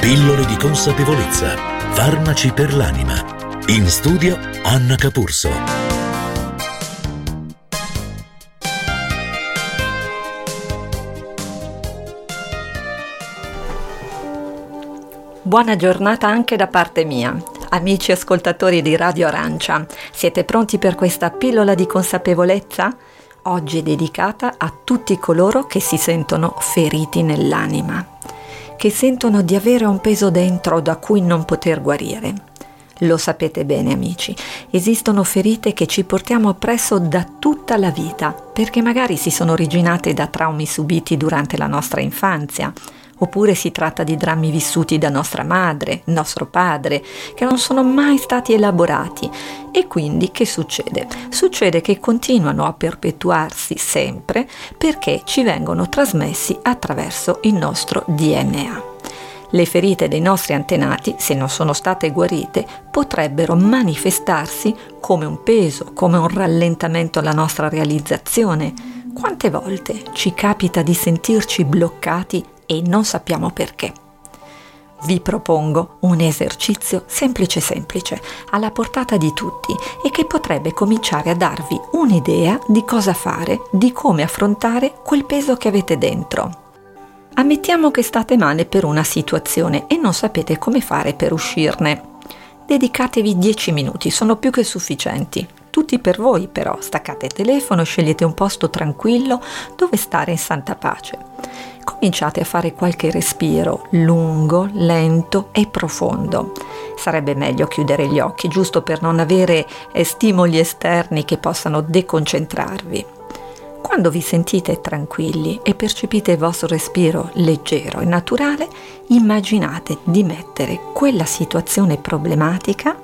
Pillole di consapevolezza. Farmaci per l'anima. In studio Anna Capurso. Buona giornata anche da parte mia. Amici ascoltatori di Radio Arancia, siete pronti per questa pillola di consapevolezza? Oggi dedicata a tutti coloro che si sentono feriti nell'anima, che sentono di avere un peso dentro da cui non poter guarire. Lo sapete bene amici, esistono ferite che ci portiamo appresso da tutta la vita, perché magari si sono originate da traumi subiti durante la nostra infanzia, oppure si tratta di drammi vissuti da nostra madre, nostro padre, che non sono mai stati elaborati. E quindi che succede? Succede che continuano a perpetuarsi sempre perché ci vengono trasmessi attraverso il nostro DNA. Le ferite dei nostri antenati, se non sono state guarite, potrebbero manifestarsi come un peso, come un rallentamento alla nostra realizzazione. Quante volte ci capita di sentirci bloccati e non sappiamo perché. Vi propongo un esercizio semplice semplice, alla portata di tutti e che potrebbe cominciare a darvi un'idea di cosa fare, di come affrontare quel peso che avete dentro. Ammettiamo che state male per una situazione e non sapete come fare per uscirne. Dedicatevi 10 minuti, sono più che sufficienti. Tutti per voi però, staccate il telefono, scegliete un posto tranquillo dove stare in santa pace. Cominciate a fare qualche respiro lungo, lento e profondo. Sarebbe meglio chiudere gli occhi, giusto per non avere eh, stimoli esterni che possano deconcentrarvi. Quando vi sentite tranquilli e percepite il vostro respiro leggero e naturale, immaginate di mettere quella situazione problematica,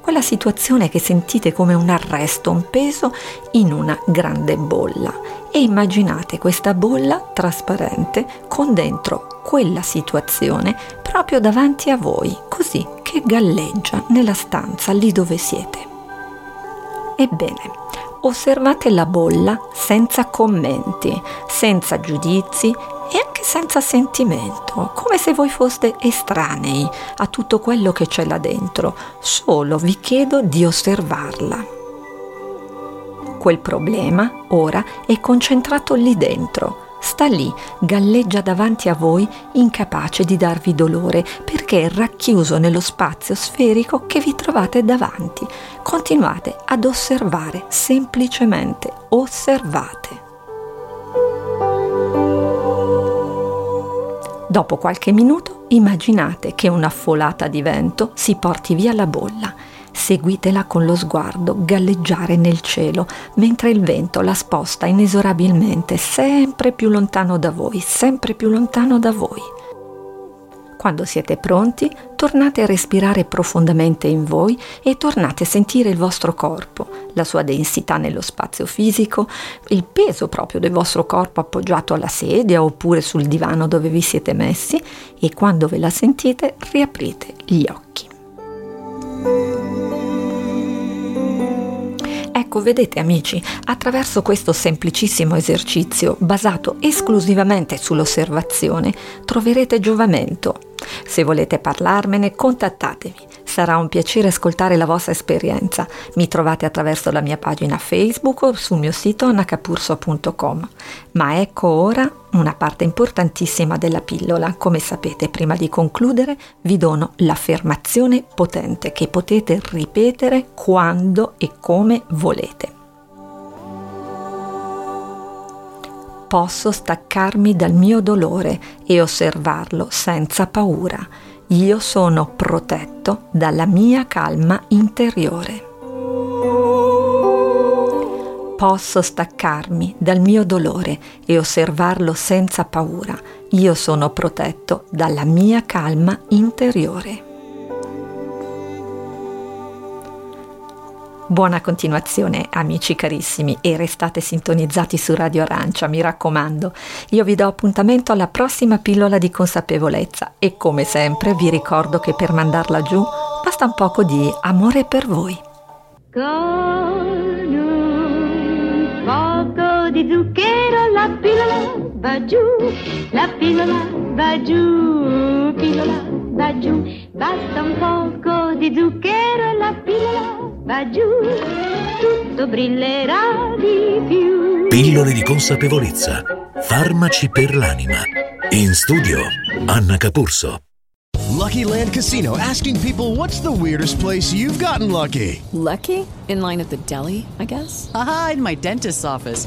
quella situazione che sentite come un arresto, un peso, in una grande bolla e immaginate questa bolla trasparente con dentro quella situazione proprio davanti a voi, così che galleggia nella stanza lì dove siete. Ebbene, osservate la bolla senza commenti, senza giudizi e senza sentimento, come se voi foste estranei a tutto quello che c'è là dentro, solo vi chiedo di osservarla. Quel problema ora è concentrato lì dentro, sta lì, galleggia davanti a voi, incapace di darvi dolore, perché è racchiuso nello spazio sferico che vi trovate davanti. Continuate ad osservare, semplicemente osservate. Dopo qualche minuto immaginate che una folata di vento si porti via la bolla seguitela con lo sguardo galleggiare nel cielo, mentre il vento la sposta inesorabilmente sempre più lontano da voi, sempre più lontano da voi. Quando siete pronti, tornate a respirare profondamente in voi e tornate a sentire il vostro corpo, la sua densità nello spazio fisico, il peso proprio del vostro corpo appoggiato alla sedia oppure sul divano dove vi siete messi e quando ve la sentite riaprite gli occhi. Ecco, vedete amici, attraverso questo semplicissimo esercizio basato esclusivamente sull'osservazione troverete giovamento. Se volete parlarmene, contattatemi. Sarà un piacere ascoltare la vostra esperienza. Mi trovate attraverso la mia pagina Facebook o sul mio sito annacapurso.com. Ma ecco ora una parte importantissima della pillola. Come sapete, prima di concludere, vi dono l'affermazione potente che potete ripetere quando e come volete. Posso staccarmi dal mio dolore e osservarlo senza paura io sono protetto dalla mia calma interiore. Posso staccarmi dal mio dolore e osservarlo senza paura. Io sono protetto dalla mia calma interiore. Buona continuazione amici carissimi e restate sintonizzati su Radio Arancia, mi raccomando. Io vi do appuntamento alla prossima pillola di consapevolezza e come sempre vi ricordo che per mandarla giù basta un poco di amore per voi. Con un poco di zucchero la pillola va giù, la pillola va giù, pillola va giù, basta un poco di zucchero la pillola va giù, tutto brillerà di più. Pillole di consapevolezza, farmaci per l'anima. In studio, Anna Capurso. Lucky Land Casino asking people what's the weirdest place you've gotten lucky? Lucky? In line at the deli, I guess? Aha, in my dentist's office.